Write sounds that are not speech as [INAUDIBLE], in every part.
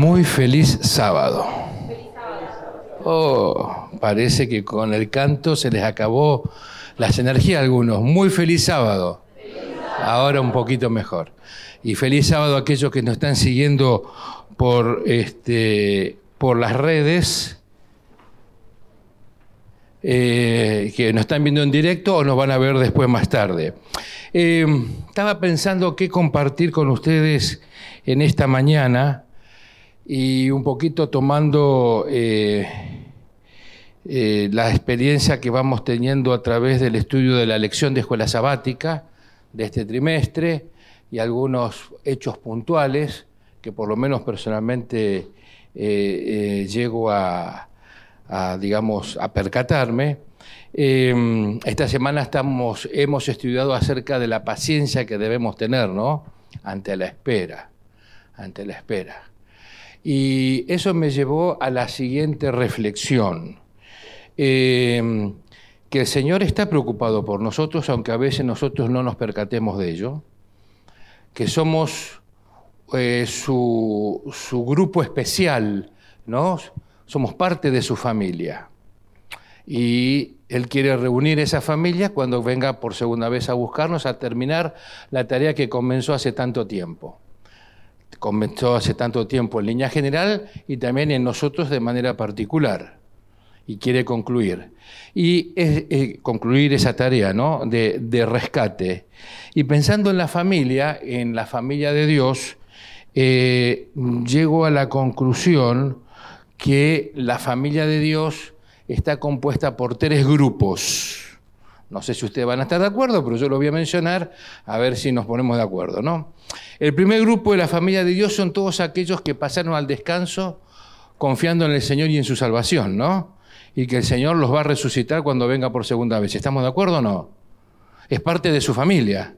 Muy feliz sábado. Oh, parece que con el canto se les acabó las energías a algunos. Muy feliz sábado. Ahora un poquito mejor. Y feliz sábado a aquellos que nos están siguiendo por, este, por las redes, eh, que nos están viendo en directo o nos van a ver después más tarde. Eh, estaba pensando qué compartir con ustedes en esta mañana y un poquito tomando eh, eh, la experiencia que vamos teniendo a través del estudio de la lección de escuela sabática de este trimestre y algunos hechos puntuales que por lo menos personalmente llego a, a, digamos, a percatarme. esta semana estamos, hemos estudiado acerca de la paciencia que debemos tener, ¿no? Ante la espera ante la espera. Y eso me llevó a la siguiente reflexión. Eh, que el Señor está preocupado por nosotros, aunque a veces nosotros no nos percatemos de ello, que somos eh, su, su, grupo especial, ¿no? Somos parte de su familia. Y Él quiere reunir esa familia cuando venga por segunda vez a buscarnos a terminar la tarea que comenzó hace tanto tiempo comenzó hace tanto tiempo en línea general y también en nosotros de manera particular. Y quiere concluir. Y es, concluir esa tarea ¿no? de, de, rescate. Y pensando en la familia, en la familia de Dios, eh, llego a la conclusión que la familia de Dios está compuesta por tres grupos. No sé si ustedes van a estar de acuerdo, pero yo lo voy a mencionar a ver si nos ponemos de acuerdo, ¿no? El primer grupo de la familia de Dios son todos aquellos que pasaron al descanso confiando en el Señor y en su salvación, ¿no? Y que el Señor los va a resucitar cuando venga por segunda vez. ¿Estamos de acuerdo o no? Es parte de su familia,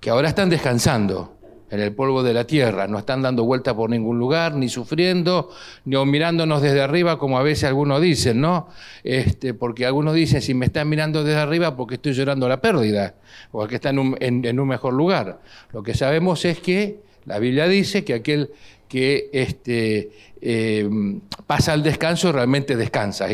que ahora están descansando en el polvo de la tierra, no están dando vuelta por ningún lugar, ni sufriendo, ni mirándonos desde arriba, como a veces algunos dicen, ¿no? Este, porque algunos dicen, si me están mirando desde arriba, porque estoy llorando la pérdida, o que está en un, en un mejor lugar. Lo que sabemos es que la Biblia dice que aquel que este, eh, pasa al descanso realmente descansa.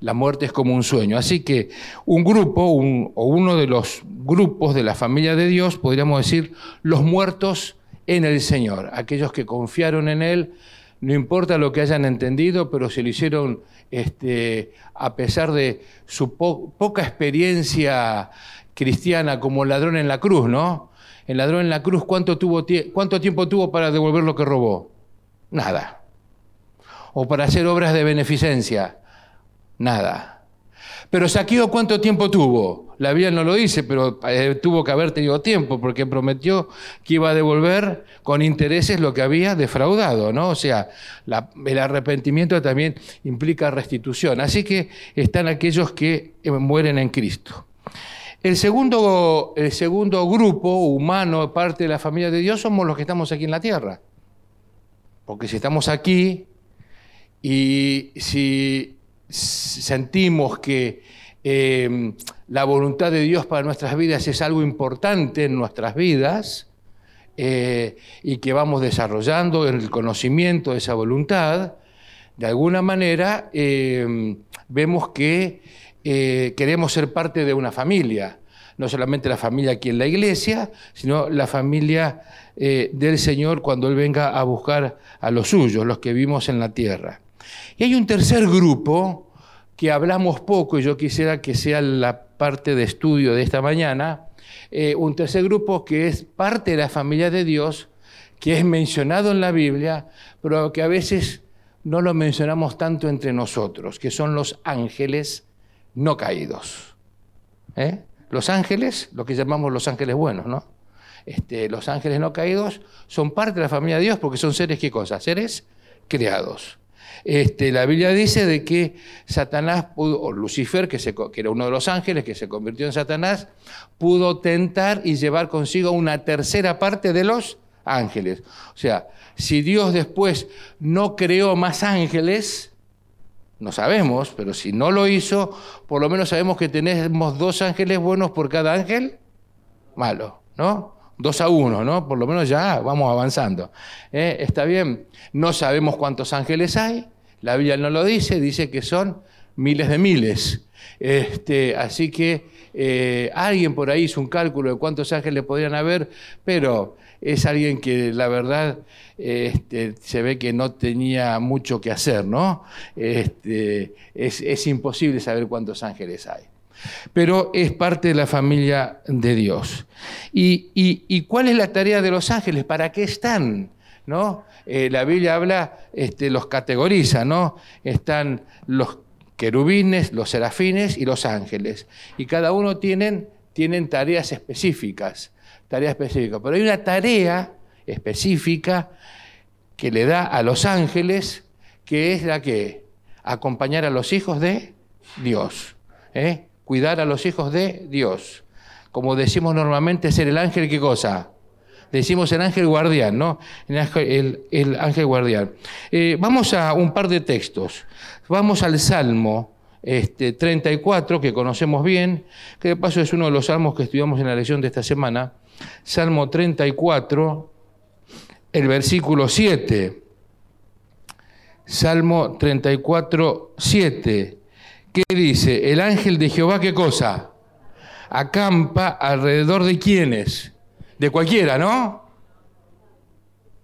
La muerte es como un sueño. Así que un grupo o uno de los grupos de la familia de Dios, podríamos decir, los muertos en el Señor, aquellos que confiaron en Él, no importa lo que hayan entendido, pero se lo hicieron este, a pesar de su poca experiencia cristiana como ladrón en la cruz, ¿no? El ladrón en la cruz, ¿cuánto, tuvo, ¿cuánto tiempo tuvo para devolver lo que robó? Nada. O para hacer obras de beneficencia, nada. Pero Saqueo, ¿cuánto tiempo tuvo? La Biblia no lo dice, pero eh, tuvo que haber tenido tiempo, porque prometió que iba a devolver con intereses lo que había defraudado, ¿no? O sea, el arrepentimiento también implica restitución. Así que están aquellos que eh, mueren en Cristo. El segundo, el segundo grupo humano, parte de la familia de Dios, somos los que estamos aquí en la tierra. Porque si estamos aquí y si sentimos que eh, la voluntad de Dios para nuestras vidas es algo importante en nuestras vidas eh, y que vamos desarrollando el conocimiento de esa voluntad, de alguna manera eh, vemos que queremos ser parte de una familia no solamente la familia aquí en la iglesia, sino la familia eh, del Señor cuando Él venga a buscar a los suyos, los que vivimos en la tierra. Y hay un tercer grupo que hablamos poco y yo quisiera que sea la parte de estudio de esta mañana, eh, un tercer grupo que es parte de la familia de Dios, que es mencionado en la Biblia, pero que a veces no lo mencionamos tanto entre nosotros, que son los ángeles no caídos. ¿Eh? Los ángeles, lo que llamamos los ángeles buenos, ¿no? Este, los ángeles no caídos son parte de la familia de Dios porque son seres, ¿qué cosa? Seres creados. Este, la Biblia dice de que Satanás pudo, o Lucifer, que, que, era uno de los ángeles que se convirtió en Satanás, pudo tentar y llevar consigo una tercera parte de los ángeles. O sea, si Dios después no creó más ángeles, no sabemos, pero si no lo hizo, por lo menos sabemos que tenemos dos ángeles buenos por cada ángel malo, ¿no? 2 a 1, ¿no? Por lo menos ya vamos avanzando. ¿Eh? ¿Está bien? No sabemos cuántos ángeles hay, la Biblia no lo dice, dice que son miles de miles. Este, así que eh, alguien por ahí hizo un cálculo de cuántos ángeles podrían haber, pero es alguien que la verdad este, se ve que no tenía mucho que hacer, ¿no? Este, es, imposible saber cuántos ángeles hay. Pero es parte de la familia de Dios. ¿Y, cuál es la tarea de los ángeles? ¿Para qué están? ¿No? Eh, la Biblia habla, este, los categoriza, ¿no? Están los querubines, los serafines y los ángeles. Y cada uno tienen, tienen tareas específicas, tareas específicas. Pero hay una tarea específica que le da a los ángeles, que es la que acompañar a los hijos de Dios, ¿eh? Cuidar a los hijos de Dios. Como decimos normalmente, ser el ángel, ¿qué cosa? Decimos el ángel guardián, ¿no? El ángel, guardián. Eh, vamos a un par de textos. Vamos al Salmo este, 34, que conocemos bien, que de paso es uno de los salmos que estudiamos en la lección de esta semana. Salmo 34, el versículo 7. Salmo 34, 7. ¿Qué dice? El ángel de Jehová, ¿qué cosa? Acampa alrededor de quiénes? De cualquiera, ¿no?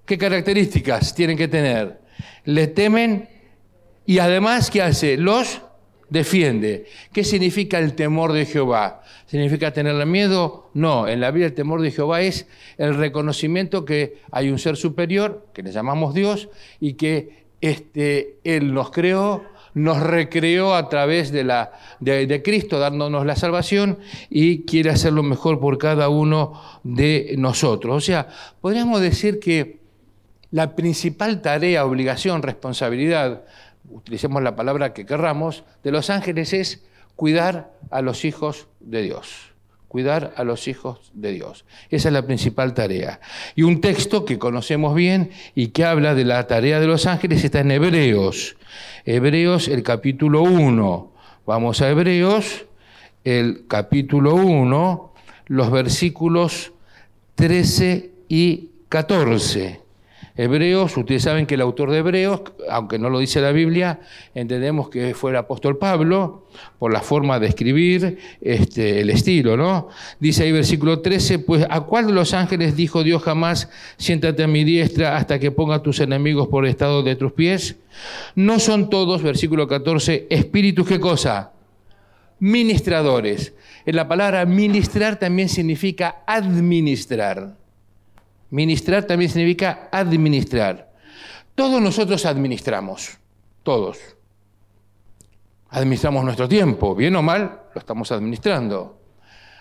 ¿Qué características tienen que tener? Le temen y además, ¿qué hace? Los defiende. ¿Qué significa el temor de Jehová? ¿Significa tenerle miedo? No, en la vida el temor de Jehová es el reconocimiento que hay un ser superior, que le llamamos Dios, y que este, Él nos creó, nos recreó a través de, la, de, Cristo, dándonos la salvación, y quiere hacer lo mejor por cada uno de nosotros. O sea, podríamos decir que la principal tarea, obligación, responsabilidad utilicemos la palabra que querramos, de los ángeles es cuidar a los hijos de Dios. Cuidar a los hijos de Dios. Esa es la principal tarea. Y un texto que conocemos bien y que habla de la tarea de los ángeles está en Hebreos. Hebreos, el capítulo 1. Vamos a Hebreos, el capítulo 1, los versículos 13 y 14. Hebreos, ustedes saben que el autor de Hebreos, aunque no lo dice la Biblia, entendemos que fue el apóstol Pablo, por la forma de escribir, este, el estilo, ¿no? Dice ahí versículo 13, pues ¿a cuál de los ángeles dijo Dios jamás, siéntate a mi diestra hasta que ponga a tus enemigos por estado de tus pies? No son todos, versículo 14, espíritus, ¿qué cosa? Ministradores. En la palabra ministrar también significa administrar. Ministrar también significa administrar. Todos nosotros administramos, todos. Administramos nuestro tiempo, bien o mal, lo estamos administrando.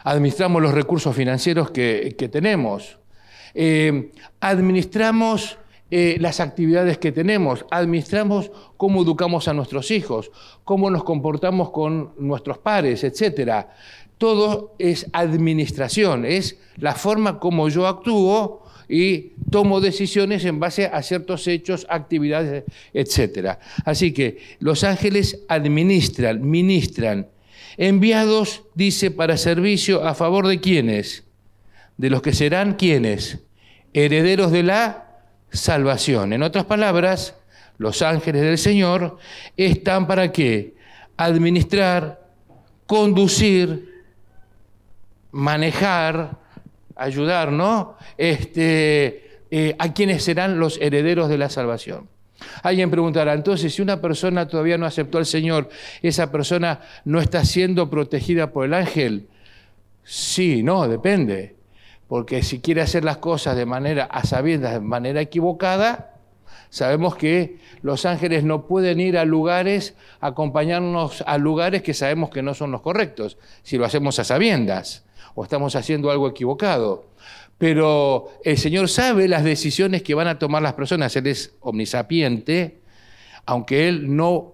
Administramos los recursos financieros que, tenemos. Eh, administramos eh, las actividades que tenemos, administramos cómo educamos a nuestros hijos, cómo nos comportamos con nuestros pares, etc. Todo es administración, es la forma como yo actúo y tomo decisiones en base a ciertos hechos, actividades, etc. Así que los ángeles administran, ministran, enviados, dice, para servicio a favor de quiénes, de los que serán quiénes, herederos de la salvación. En otras palabras, los ángeles del Señor están para qué? Administrar, conducir, manejar, ayudar, ¿no? Este, eh, a quienes serán los herederos de la salvación. Alguien preguntará, entonces, si una persona todavía no aceptó al Señor, ¿esa persona no está siendo protegida por el ángel? Sí, no, depende. Porque si quiere hacer las cosas de manera a sabiendas, de manera equivocada, sabemos que los ángeles no pueden ir a lugares, acompañarnos a lugares que sabemos que no son los correctos, si lo hacemos a sabiendas o estamos haciendo algo equivocado. Pero el Señor sabe las decisiones que van a tomar las personas. Él es omnisapiente, aunque Él no,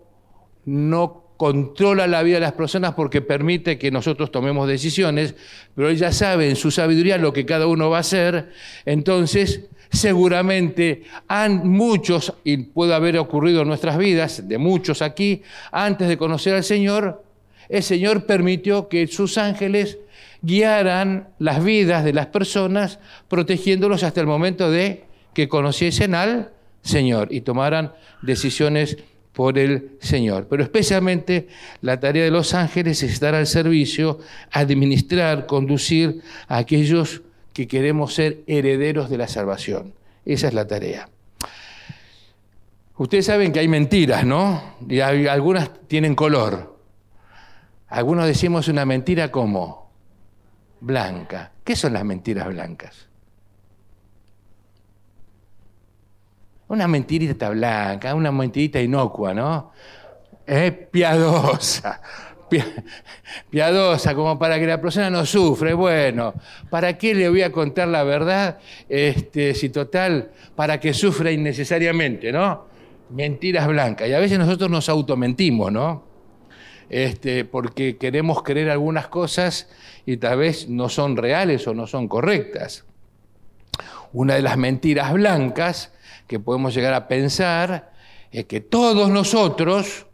no controla la vida de las personas porque permite que nosotros tomemos decisiones, pero Él ya sabe en su sabiduría lo que cada uno va a hacer. Entonces, seguramente han muchos, y puede haber ocurrido en nuestras vidas, de muchos aquí, antes de conocer al Señor, el Señor permitió que sus ángeles guiaran las vidas de las personas, protegiéndolos hasta el momento de que conociesen al Señor y tomaran decisiones por el Señor. Pero especialmente la tarea de los ángeles es estar al servicio, administrar, conducir a aquellos que queremos ser herederos de la salvación. Esa es la tarea. Ustedes saben que hay mentiras, ¿no? Y algunas tienen color. Algunos decimos una mentira como blanca. ¿Qué son las mentiras blancas? Una mentirita blanca, una mentirita inocua, ¿no? Es piadosa, [LAUGHS] piadosa, como para que la persona no sufre. Bueno, ¿para qué le voy a contar la verdad? Este, si total, para que sufra innecesariamente, ¿no? Mentiras blancas. Y a veces nosotros nos automentimos, ¿no? Este, porque queremos creer algunas cosas y tal vez no son reales o no son correctas. Una de las mentiras blancas que podemos llegar a pensar es que todos nosotros,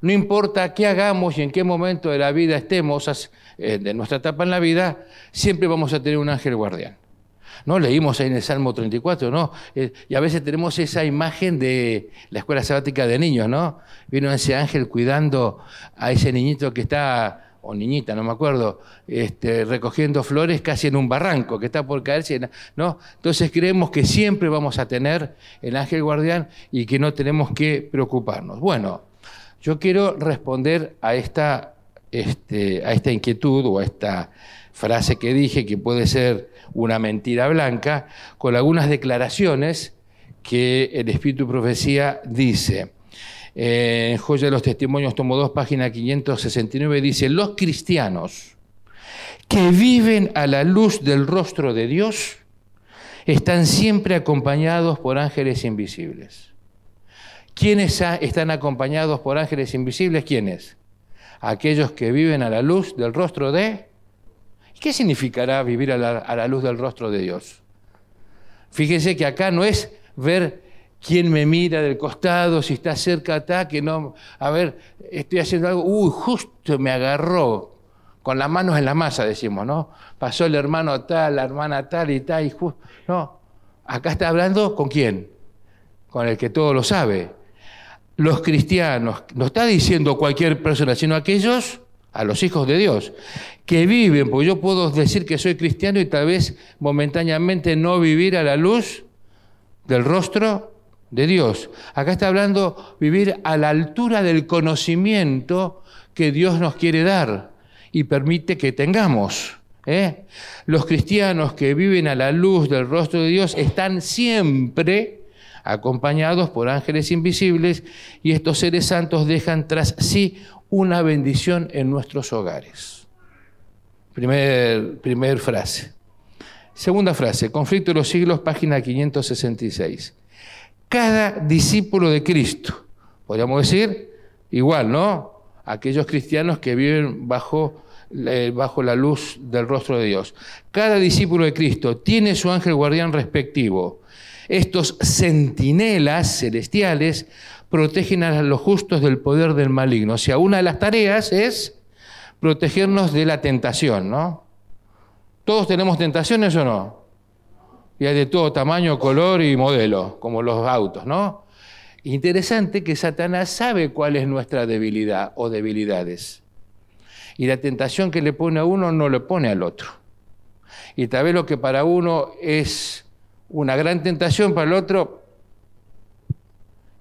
no importa qué hagamos y en qué momento de la vida estemos, eh, de nuestra etapa en la vida, siempre vamos a tener un ángel guardián. ¿No? Leímos ahí en el Salmo 34, ¿no? Eh, y a veces tenemos esa imagen de la escuela sabática de niños, ¿no? Vino ese ángel cuidando a ese niñito que está o niñita, no me acuerdo, este, recogiendo flores casi en un barranco que está por caerse. ¿no? Entonces creemos que siempre vamos a tener el ángel guardián y que no tenemos que preocuparnos. Bueno, yo quiero responder a esta, este, a esta inquietud o a esta frase que dije, que puede ser una mentira blanca, con algunas declaraciones que el Espíritu Profecía dice en Joya de los Testimonios, tomo 2, página 569, dice, los cristianos que viven a la luz del rostro de Dios están siempre acompañados por ángeles invisibles. ¿Quiénes están acompañados por ángeles invisibles? ¿Quiénes? Aquellos que viven a la luz del rostro de... ¿Qué significará vivir a la, luz del rostro de Dios? Fíjense que acá no es ver quién me mira del costado, si está cerca, está, que no, a ver, estoy haciendo algo, uy, justo me agarró, con las manos en la masa, decimos, ¿no? Pasó el hermano tal, la hermana tal y tal, y justo, no, acá está hablando con quién, con el que todo lo sabe. Los cristianos, no está diciendo cualquier persona, sino aquellos, a los hijos de Dios, que viven, porque yo puedo decir que soy cristiano y tal vez momentáneamente no vivir a la luz del rostro de Dios. Acá está hablando vivir a la altura del conocimiento que Dios nos quiere dar y permite que tengamos. ¿eh? Los cristianos que viven a la luz del rostro de Dios están siempre acompañados por ángeles invisibles y estos seres santos dejan tras sí una bendición en nuestros hogares. Primer, primer frase. Segunda frase, Conflicto de los siglos, página 566 cada discípulo de Cristo. Podríamos decir, igual, ¿no? Aquellos cristianos que viven bajo, bajo la luz del rostro de Dios. Cada discípulo de Cristo tiene su ángel guardián respectivo. Estos centinelas celestiales protegen a los justos del poder del maligno. O sea, una de las tareas es protegernos de la tentación, ¿no? ¿Todos tenemos tentaciones o no? y hay de todo tamaño, color y modelo, como los autos, ¿no? Interesante que Satanás sabe cuál es nuestra debilidad o debilidades. Y la tentación que le pone a uno no le pone al otro. Y tal vez lo que para uno es una gran tentación, para el otro,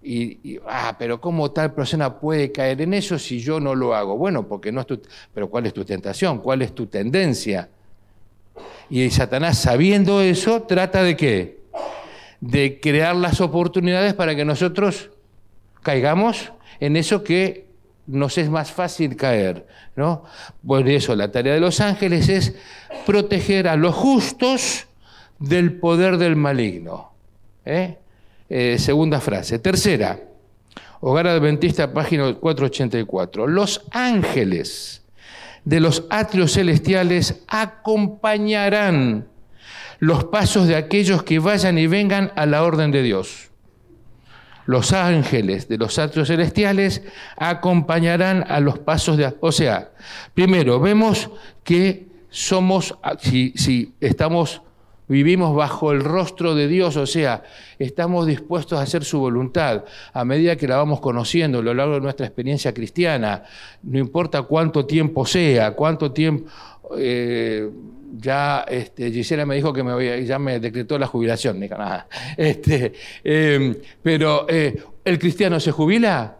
y, ah, pero ¿cómo tal persona puede caer en eso si yo no lo hago? Bueno, porque no es tu, pero ¿cuál es tu tentación? ¿Cuál es tu tendencia? Y Satanás, sabiendo eso, trata de qué? De crear las oportunidades para que nosotros caigamos en eso que nos es más fácil caer. ¿no? Por eso la tarea de los ángeles es proteger a los justos del poder del maligno. ¿eh? Eh, segunda frase. Tercera, Hogar Adventista, página 484. Los ángeles de los atrios celestiales acompañarán los pasos de aquellos que vayan y vengan a la orden de Dios. Los ángeles de los atrios celestiales acompañarán a los pasos de... O sea, primero, vemos que somos, si, si estamos vivimos bajo el rostro de Dios, o sea, estamos dispuestos a hacer su voluntad a medida que la vamos conociendo a lo largo de nuestra experiencia cristiana, no importa cuánto tiempo sea, cuánto tiempo... Eh, ya este, Gisela me dijo que me voy ya me decretó la jubilación, ni nada. [LAUGHS] Este, em, pero eh, el cristiano se jubila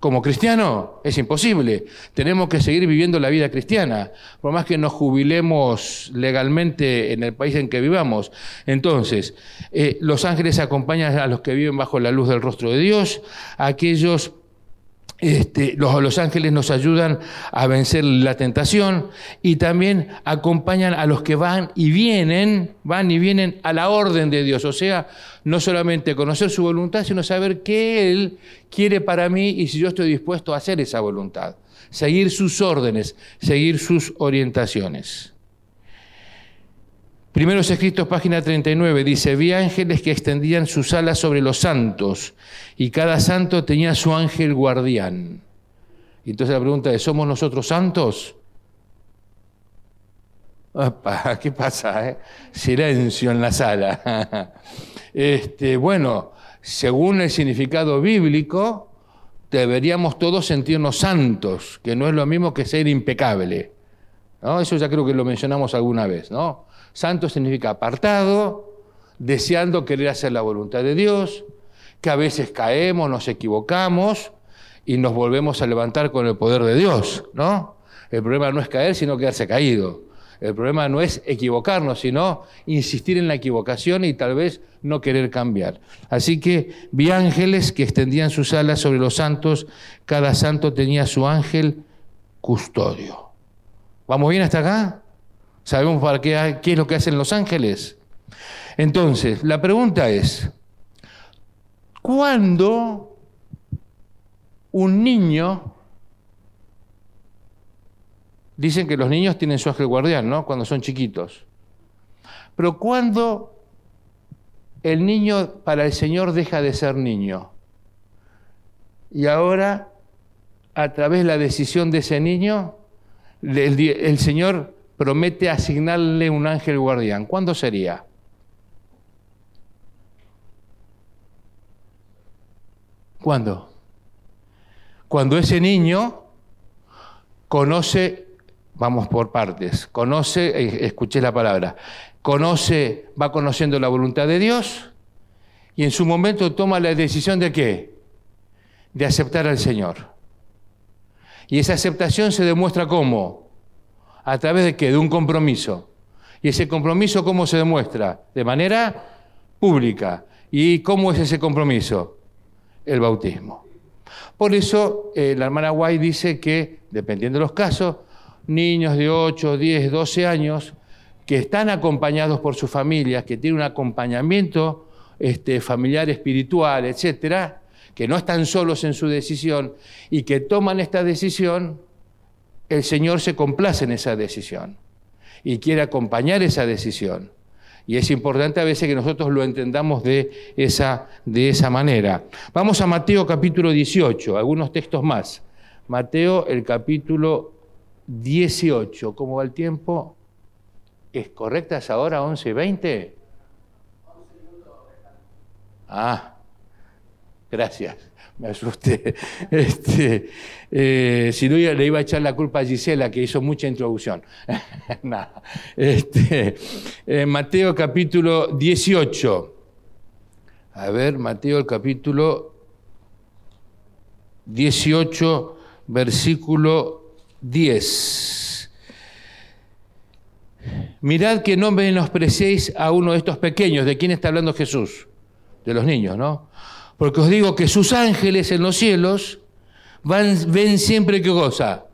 como cristiano es imposible. Tenemos que seguir viviendo la vida cristiana, por más que nos jubilemos legalmente en el país en que vivamos. Entonces, eh, los ángeles acompañan a los que viven bajo la luz del rostro de Dios, aquellos este, los, ángeles nos ayudan a vencer la tentación y también acompañan a los que van y vienen, van y vienen a la orden de Dios. O sea, no solamente conocer su voluntad, sino saber qué Él quiere para mí y si yo estoy dispuesto a hacer esa voluntad. Seguir sus órdenes, seguir sus orientaciones. Primeros escritos, página 39, dice, vi ángeles que extendían sus alas sobre los santos y cada santo tenía su ángel guardián. entonces la pregunta es, ¿somos nosotros santos? ¿Qué pasa? Eh? Silencio en la sala. [LAUGHS] Este, bueno, según el significado bíblico, deberíamos todos sentirnos santos, que no es lo mismo que ser impecable. Eso ya creo que lo mencionamos alguna vez, ¿no? Santo significa apartado, deseando querer hacer la voluntad de Dios, que a veces caemos, nos equivocamos y nos volvemos a levantar con el poder de Dios, ¿no? El problema no es caer, sino quedarse caído. El problema no es equivocarnos, sino insistir en la equivocación y tal vez no querer cambiar. Así que vi ángeles que extendían sus alas sobre los santos, cada santo tenía su ángel custodio. ¿Vamos bien hasta acá? ¿Sabemos para qué, es lo que hacen los ángeles? Entonces, la pregunta es, ¿cuándo un niño, dicen que los niños tienen su ángel guardián, ¿no? Cuando son chiquitos, pero ¿cuándo el niño para el Señor deja de ser niño? Y ahora, a través de la decisión de ese niño, el Señor promete asignarle un ángel guardián. ¿Cuándo sería? ¿Cuándo? Cuando ese niño conoce, vamos por partes, conoce, eh, escuché la palabra, conoce, va conociendo la voluntad de Dios y en su momento toma la decisión de qué? De aceptar al Señor. Y esa aceptación se demuestra cómo? ¿A través de qué? De un compromiso. ¿Y ese compromiso cómo se demuestra? De manera pública. ¿Y cómo es ese compromiso? El bautismo. Por eso eh, la hermana Guay dice que, dependiendo de los casos, niños de 8, 10, 12 años que están acompañados por sus familias, que tienen un acompañamiento este, familiar, espiritual, etcétera, que no están solos en su decisión y que toman esta decisión el Señor se complace en esa decisión y quiere acompañar esa decisión. Y es importante a veces que nosotros lo entendamos de esa, de esa manera. Vamos a Mateo capítulo 18, algunos textos más. Mateo el capítulo 18. ¿Cómo va el tiempo? ¿Es correcta esa hora, 11 y 20? Ah, gracias me asusté. [LAUGHS] Este, eh, si no, le iba a echar la culpa a Gisela, que hizo mucha introducción. [LAUGHS] Nada. Este, Mateo capítulo 18. A ver, Mateo el capítulo 18, versículo 10. Mirad que no menospreciéis a uno de estos pequeños. ¿De quién está hablando Jesús? De los niños, ¿no? Porque os digo que sus ángeles en los cielos van, ven siempre qué cosa?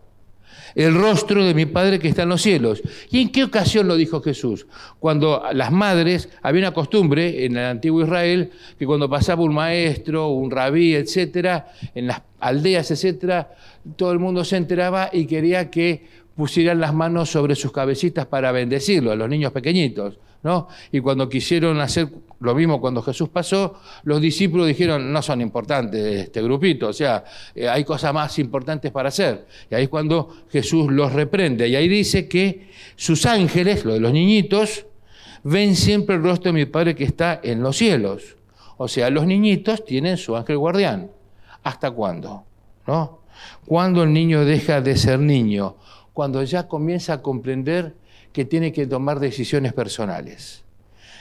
El rostro de mi Padre que está en los cielos. ¿Y en qué ocasión lo dijo Jesús? Cuando las madres, había una costumbre en el antiguo Israel que cuando pasaba un maestro, un rabí, etcétera, en las aldeas, etcétera, todo el mundo se enteraba y quería que pusieran las manos sobre sus cabecitas para bendecirlo, a los niños pequeñitos. ¿no? Y cuando quisieron hacer lo mismo cuando Jesús pasó, los discípulos dijeron, no son importantes este grupito, o sea, eh, hay cosas más importantes para hacer. Y ahí es cuando Jesús los reprende. Y ahí dice que sus ángeles, lo de los niñitos, ven siempre el rostro de mi Padre que está en los cielos. O sea, los niñitos tienen su ángel guardián. ¿Hasta cuándo? ¿No? ¿Cuándo el niño deja de ser niño? Cuando ya comienza a comprender que tiene que tomar decisiones personales.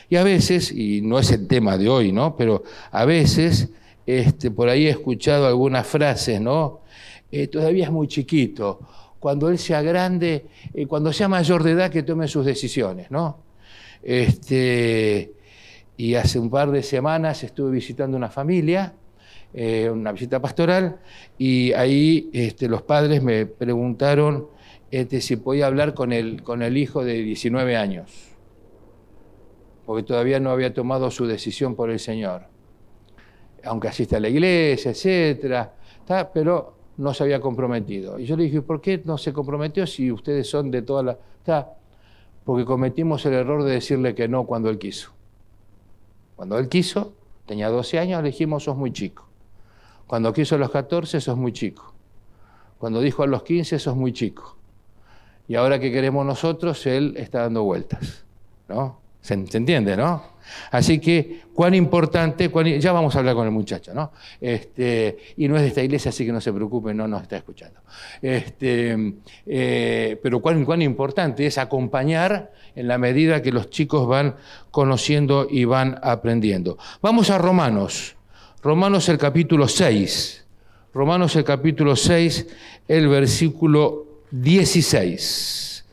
Y a veces, y no es el tema de hoy, ¿no? Pero a veces, este, por ahí he escuchado algunas frases, ¿no? Eh, todavía es muy chiquito. Cuando él sea grande, eh, cuando sea mayor de edad, que tome sus decisiones, ¿no? Este, y hace un par de semanas estuve visitando una familia, eh, una visita pastoral, y ahí este, los padres me preguntaron este, si podía hablar con el, con el hijo de 19 años, porque todavía no había tomado su decisión por el Señor, aunque asiste a la iglesia, etcétera, pero no se había comprometido. Y yo le dije, ¿por qué no se comprometió si ustedes son de toda la... Está, porque cometimos el error de decirle que no cuando él quiso. Cuando él quiso, tenía 12 años, le dijimos, sos muy chico. Cuando quiso a los 14, sos muy chico. Cuando dijo a los 15, sos muy chico. Y ahora que queremos nosotros, él está dando vueltas. ¿no? ¿Se, entiende, no? Así que, cuán importante, ya vamos a hablar con el muchacho, ¿no? Este, y no es de esta iglesia, así que no se preocupe, no nos está escuchando. Este, eh, pero cuán, cuán importante es acompañar en la medida que los chicos van conociendo y van aprendiendo. Vamos a Romanos, Romanos el capítulo 6. Romanos el capítulo 6, el versículo 16.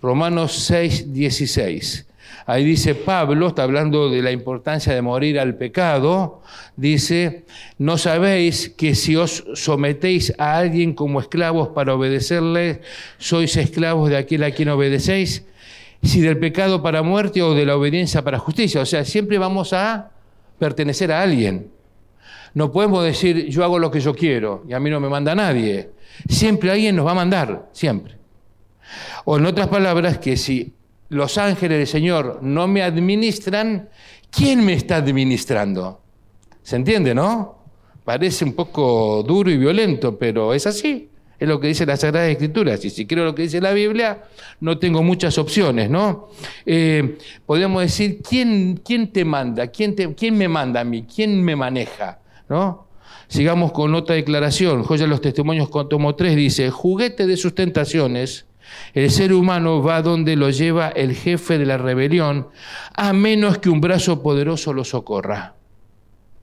Romanos 6, 16. Ahí dice Pablo, está hablando de la importancia de morir al pecado, dice, ¿no sabéis que si os sometéis a alguien como esclavos para obedecerle, sois esclavos de aquel a quien obedecéis? Si del pecado para muerte o de la obediencia para justicia. O sea, siempre vamos a pertenecer a alguien. No podemos decir yo hago lo que yo quiero y a mí no me manda nadie. Siempre alguien nos va a mandar, siempre. O en otras palabras, que si los ángeles del Señor no me administran, ¿quién me está administrando? ¿Se entiende, no? Parece un poco duro y violento, pero es así. Es lo que dice la Sagrada Escritura. Y si quiero lo que dice la Biblia, no tengo muchas opciones, ¿no? Eh, podemos decir, ¿quién, ¿quién, te manda? ¿Quién, te, ¿Quién me manda a mí? ¿Quién me maneja? ¿No? Sigamos con otra declaración. Joya los Testimonios, tomo 3, dice, juguete de sus tentaciones, el ser humano va donde lo lleva el jefe de la rebelión, a menos que un brazo poderoso lo socorra.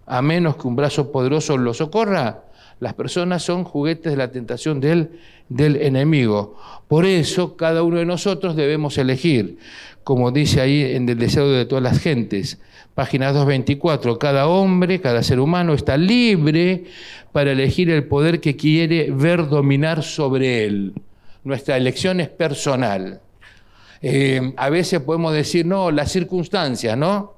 A menos que un brazo poderoso lo socorra, las personas son juguetes de la tentación del, del enemigo. Por eso cada uno de nosotros debemos elegir, como dice ahí en el deseo de todas las gentes, página 224, cada hombre, cada ser humano está libre para elegir el poder que quiere ver dominar sobre él. Nuestra elección es personal. Eh, a veces podemos decir, no, las circunstancias, ¿no?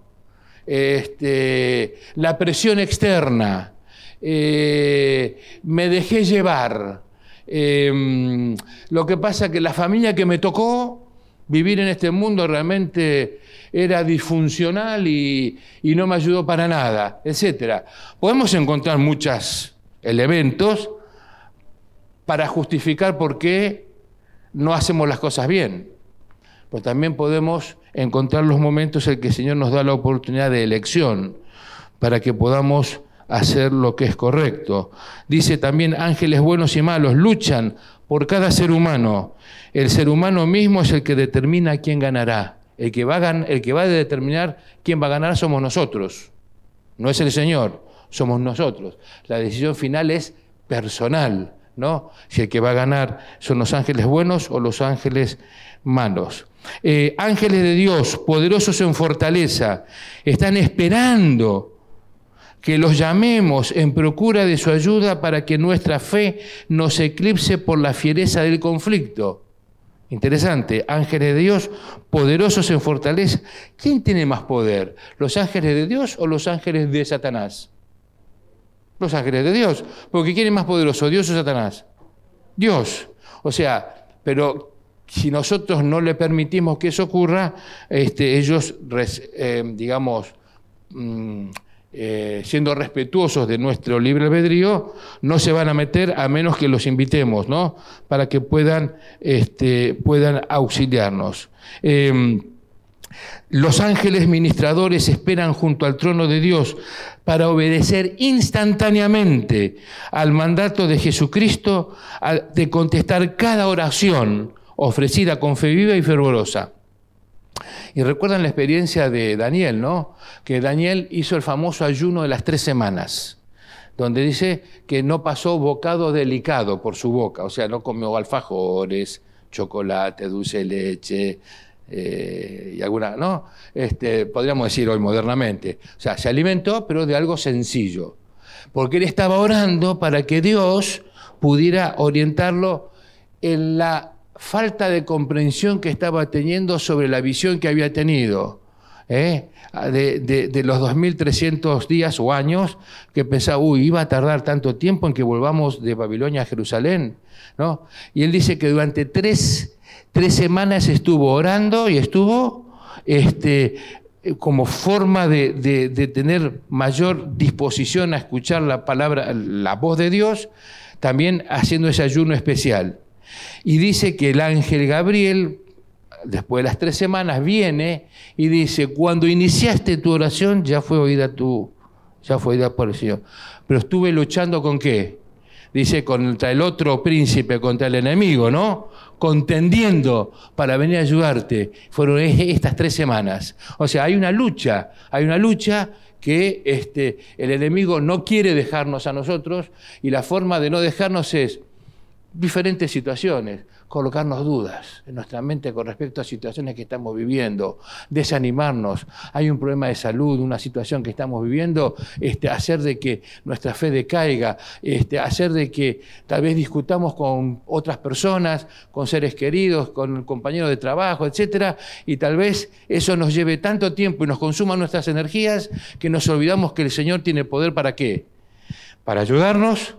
Este, la presión externa, eh, me dejé llevar. Eh, lo que pasa que la familia que me tocó vivir en este mundo realmente era disfuncional y, no me ayudó para nada, etc. Podemos encontrar muchos elementos para justificar por qué no hacemos las cosas bien. Pero también podemos encontrar los momentos en que el Señor nos da la oportunidad de elección para que podamos hacer lo que es correcto. Dice también ángeles buenos y malos luchan por cada ser humano. El ser humano mismo es el que determina quién ganará. El que, va a, determinar quién va a ganar somos nosotros. No es el Señor, somos nosotros. La decisión final es personal, ¿no? Si el que va a ganar son los ángeles buenos o los ángeles malos. Eh, ángeles de Dios, poderosos en fortaleza, están esperando que los llamemos en procura de su ayuda para que nuestra fe nos eclipse por la fiereza del conflicto. Interesante, ángeles de Dios, poderosos en fortaleza. ¿Quién tiene más poder? ¿Los ángeles de Dios o los ángeles de Satanás? Los ángeles de Dios. Porque ¿quién es más poderoso, Dios o Satanás? Dios. O sea, pero si nosotros no le permitimos que eso ocurra, este, ellos, eh, digamos, mm, eh, siendo respetuosos de nuestro libre albedrío, no se van a meter a menos que los invitemos, ¿no? Para que puedan, este, puedan auxiliarnos. Em, los ángeles ministradores esperan junto al trono de Dios para obedecer instantáneamente al mandato de Jesucristo de contestar cada oración ofrecida con fe viva y fervorosa. Y recuerdan la experiencia de Daniel, ¿no? Que Daniel hizo el famoso ayuno de las tres semanas, donde dice que no pasó bocado delicado por su boca, o sea, no comió alfajores, chocolate, dulce de leche, eh, y alguna, ¿no? Este, podríamos decir hoy modernamente. O sea, se alimentó, pero de algo sencillo. Porque él estaba orando para que Dios pudiera orientarlo en la falta de comprensión que estaba teniendo sobre la visión que había tenido. ¿eh? De, los 2.300 días o años que pensaba, uy, iba a tardar tanto tiempo en que volvamos de Babilonia a Jerusalén. ¿no? Y él dice que durante tres, tres semanas estuvo orando y estuvo este, como forma de, de, tener mayor disposición a escuchar la palabra, la voz de Dios, también haciendo ese ayuno especial. Y dice que el ángel Gabriel, después de las tres semanas, viene y dice, cuando iniciaste tu oración ya fue oída tu, ya fue oída por el Señor. Pero estuve luchando con qué? Dice, contra el otro príncipe, contra el enemigo, ¿no? Contendiendo para venir a ayudarte. Fueron estas tres semanas. O sea, hay una lucha, hay una lucha que este, el enemigo no quiere dejarnos a nosotros y la forma de no dejarnos es diferentes situaciones, colocarnos dudas en nuestra mente con respecto a situaciones que estamos viviendo, desanimarnos, hay un problema de salud, una situación que estamos viviendo, este, hacer de que nuestra fe decaiga, este, hacer de que tal vez discutamos con otras personas, con seres queridos, con compañeros de trabajo, etcétera, y tal vez eso nos lleve tanto tiempo y nos consuma nuestras energías que nos olvidamos que el Señor tiene poder para qué? Para ayudarnos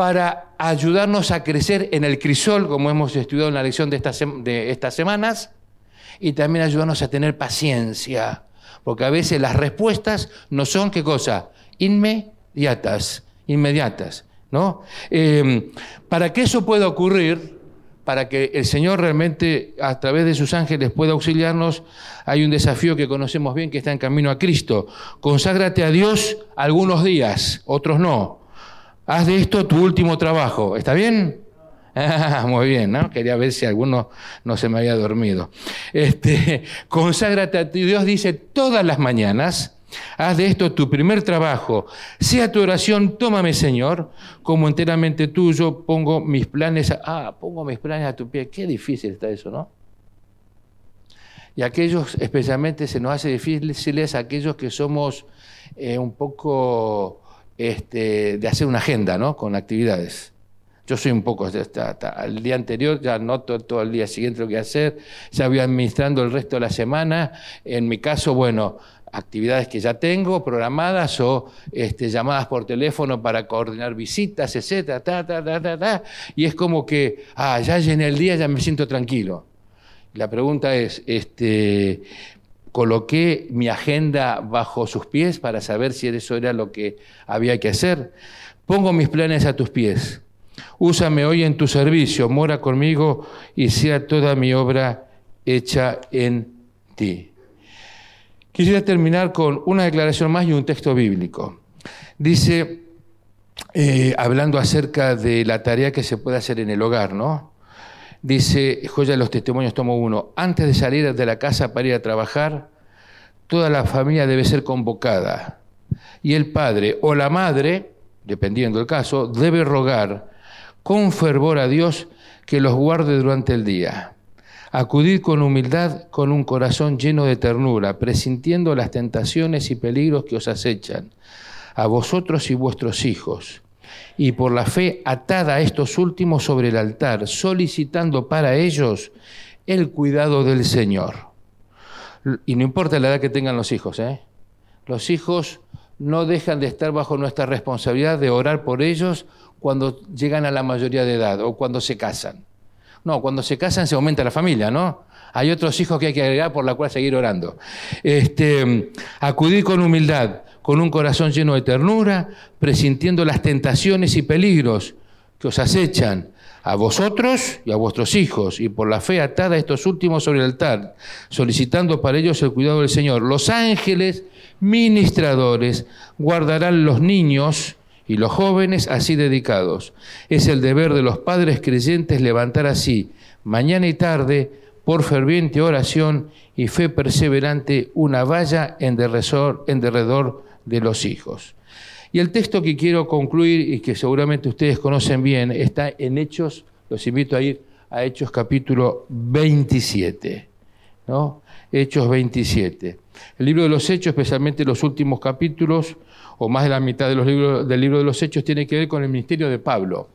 para ayudarnos a crecer en el crisol, como hemos estudiado en la lección de estas, semanas, y también ayudarnos a tener paciencia, porque a veces las respuestas no son qué cosa, inmediatas, inmediatas, ¿no? Em, para que eso pueda ocurrir, para que el Señor realmente a través de sus ángeles pueda auxiliarnos, hay un desafío que conocemos bien que está en camino a Cristo. Conságrate a Dios algunos días, otros no haz de esto tu último trabajo. ¿Está bien? Ah, [LAUGHS] muy bien, ¿no? Quería ver si alguno no se me había dormido. Este, [LAUGHS] conságrate a ti. Dios dice todas las mañanas, haz de esto tu primer trabajo. Sea tu oración, tómame Señor, como enteramente tuyo, pongo mis planes, a, ah, pongo mis planes a tu pie. Qué difícil está eso, ¿no? Y aquellos, especialmente se nos hace difíciles aquellos que somos eh, un poco este, de hacer una agenda ¿no? con actividades. Yo soy un poco, hasta, el día anterior ya noto todo el día siguiente lo que hacer, ya voy administrando el resto de la semana. En mi caso, bueno, actividades que ya tengo programadas o este, llamadas por teléfono para coordinar visitas, etcétera, ta, ta, ta, ta, ta, y es como que, ah, ya llené el día, ya me siento tranquilo. La pregunta es, este, coloqué mi agenda bajo sus pies para saber si eso era lo que había que hacer. Pongo mis planes a tus pies. Úsame hoy en tu servicio, mora conmigo y sea toda mi obra hecha en ti. Quisiera terminar con una declaración más y un texto bíblico. Dice, eh, hablando acerca de la tarea que se puede hacer en el hogar, ¿no? Dice Joya de los Testimonios, tomo uno, antes de salir de la casa para ir a trabajar, toda la familia debe ser convocada. Y el padre o la madre, dependiendo del caso, debe rogar con fervor a Dios que los guarde durante el día. Acudid con humildad, con un corazón lleno de ternura, presintiendo las tentaciones y peligros que os acechan, a vosotros y vuestros hijos y por la fe atada a estos últimos sobre el altar, solicitando para ellos el cuidado del Señor. Y no importa la edad que tengan los hijos, ¿eh? los hijos no dejan de estar bajo nuestra responsabilidad de orar por ellos cuando llegan a la mayoría de edad o cuando se casan. No, cuando se casan se aumenta la familia, ¿no? Hay otros hijos que hay que agregar por la cual seguir orando. Este, acudir con humildad, con un corazón lleno de ternura, presintiendo las tentaciones y peligros que os acechan a vosotros y a vuestros hijos, y por la fe atada a estos últimos sobre el altar, solicitando para ellos el cuidado del Señor. Los ángeles ministradores guardarán los niños y los jóvenes así dedicados. Es el deber de los padres creyentes levantar así, mañana y tarde, por ferviente oración y fe perseverante, una valla en derredor de los hijos. Y el texto que quiero concluir y que seguramente ustedes conocen bien está en Hechos, los invito a ir a Hechos capítulo 27, ¿no? Hechos 27. El libro de los Hechos, especialmente los últimos capítulos, o más de la mitad del libro de los Hechos, tiene que ver con el ministerio de Pablo.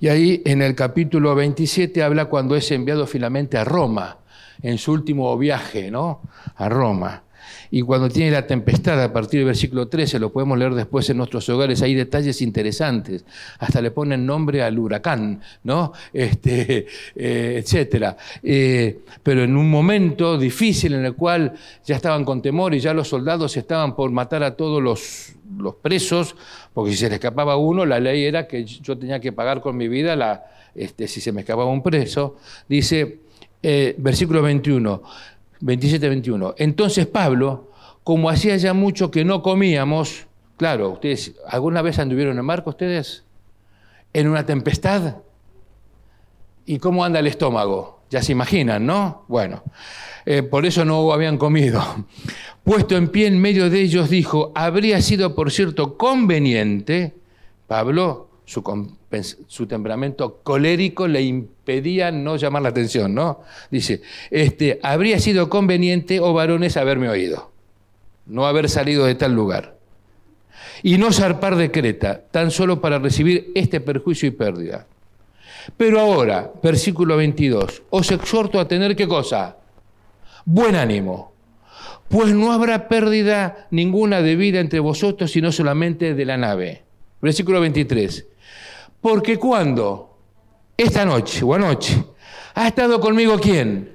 Y ahí en el capítulo 27 habla cuando es enviado finalmente a Roma, en su último viaje, ¿no? A Roma. Y cuando tiene la tempestad, a partir del versículo 13, lo podemos leer después en nuestros hogares, hay detalles interesantes. Hasta le ponen nombre al huracán, ¿no? Este, [LAUGHS] eh, etcétera. Eh, pero en un momento difícil en el cual ya estaban con temor y ya los soldados estaban por matar a todos los, presos, porque si se le escapaba uno, la ley era que yo tenía que pagar con mi vida este, si se me escapaba un preso. Dice, eh, versículo 21 27-21. Entonces Pablo, como hacía ya mucho que no comíamos, claro, ustedes, ¿alguna vez anduvieron en marco ustedes? ¿En una tempestad? ¿Y cómo anda el estómago? Ya se imaginan, ¿no? Bueno, eh, por eso no habían comido. [LAUGHS] Puesto en pie en medio de ellos, dijo, habría sido, por cierto, conveniente, Pablo, su, temperamento colérico le impedía no llamar la atención, ¿no? Dice, este, habría sido conveniente, oh varones, haberme oído, no haber salido de tal lugar, y no zarpar de Creta, tan solo para recibir este perjuicio y pérdida. Pero ahora, versículo 22, os exhorto a tener qué cosa? Buen ánimo, pues no habrá pérdida ninguna de vida entre vosotros, sino solamente de la nave. Versículo 23. Porque cuando, esta noche o anoche, ha estado conmigo quién?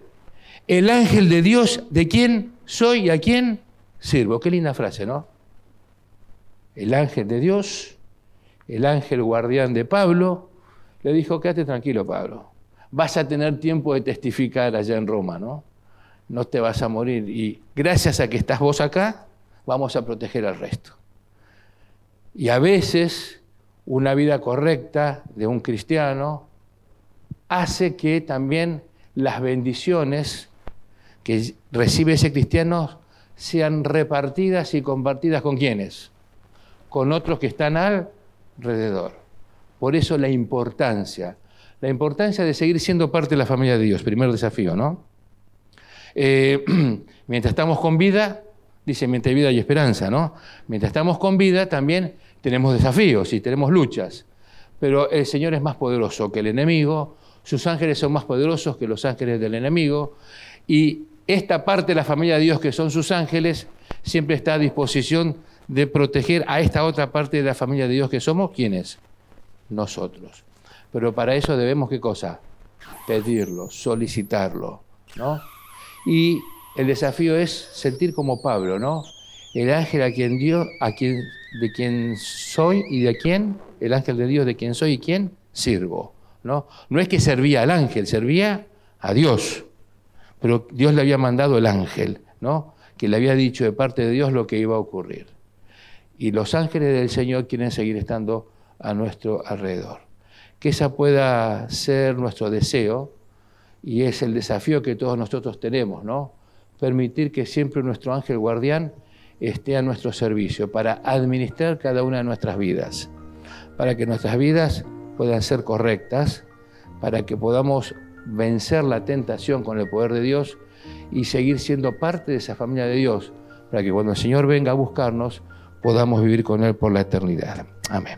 El ángel de Dios, ¿de quién soy y a quién sirvo? Qué linda frase, ¿no? El ángel de Dios, el ángel guardián de Pablo, le dijo, quédate tranquilo, Pablo. Vas a tener tiempo de testificar allá en Roma, ¿no? No te vas a morir. Y gracias a que estás vos acá, vamos a proteger al resto. Y a veces una vida correcta de un cristiano hace que también las bendiciones que recibe ese cristiano sean repartidas y compartidas con quienes, con otros que están alrededor. Por eso la importancia, la importancia de seguir siendo parte de la familia de Dios, primer desafío, ¿no? Eh, [CLEARS THROAT] mientras estamos con vida, dice, mientras hay vida y esperanza, ¿no? Mientras estamos con vida también tenemos desafíos y tenemos luchas, pero el Señor es más poderoso que el enemigo, sus ángeles son más poderosos que los ángeles del enemigo, y esta parte de la familia de Dios, que son sus ángeles, siempre está a disposición de proteger a esta otra parte de la familia de Dios que somos, ¿quiénes? Nosotros. Pero para eso debemos, ¿qué cosa? Pedirlo, solicitarlo, ¿no? Y el desafío es sentir como Pablo, ¿no? El ángel a quien Dios, a quien de quien soy y de quién, el ángel de Dios de quien soy y quién sirvo. ¿no? no es que servía al ángel, servía a Dios. Pero Dios le había mandado el ángel, ¿no? que le había dicho de parte de Dios lo que iba a ocurrir. Y los ángeles del Señor quieren seguir estando a nuestro alrededor. Que esa pueda ser nuestro deseo y es el desafío que todos nosotros tenemos, ¿no? Permitir que siempre nuestro ángel guardián esté a nuestro servicio para administrar cada una de nuestras vidas, para que nuestras vidas puedan ser correctas, para que podamos vencer la tentación con el poder de Dios y seguir siendo parte de esa familia de Dios, para que cuando el Señor venga a buscarnos podamos vivir con Él por la eternidad. Amén.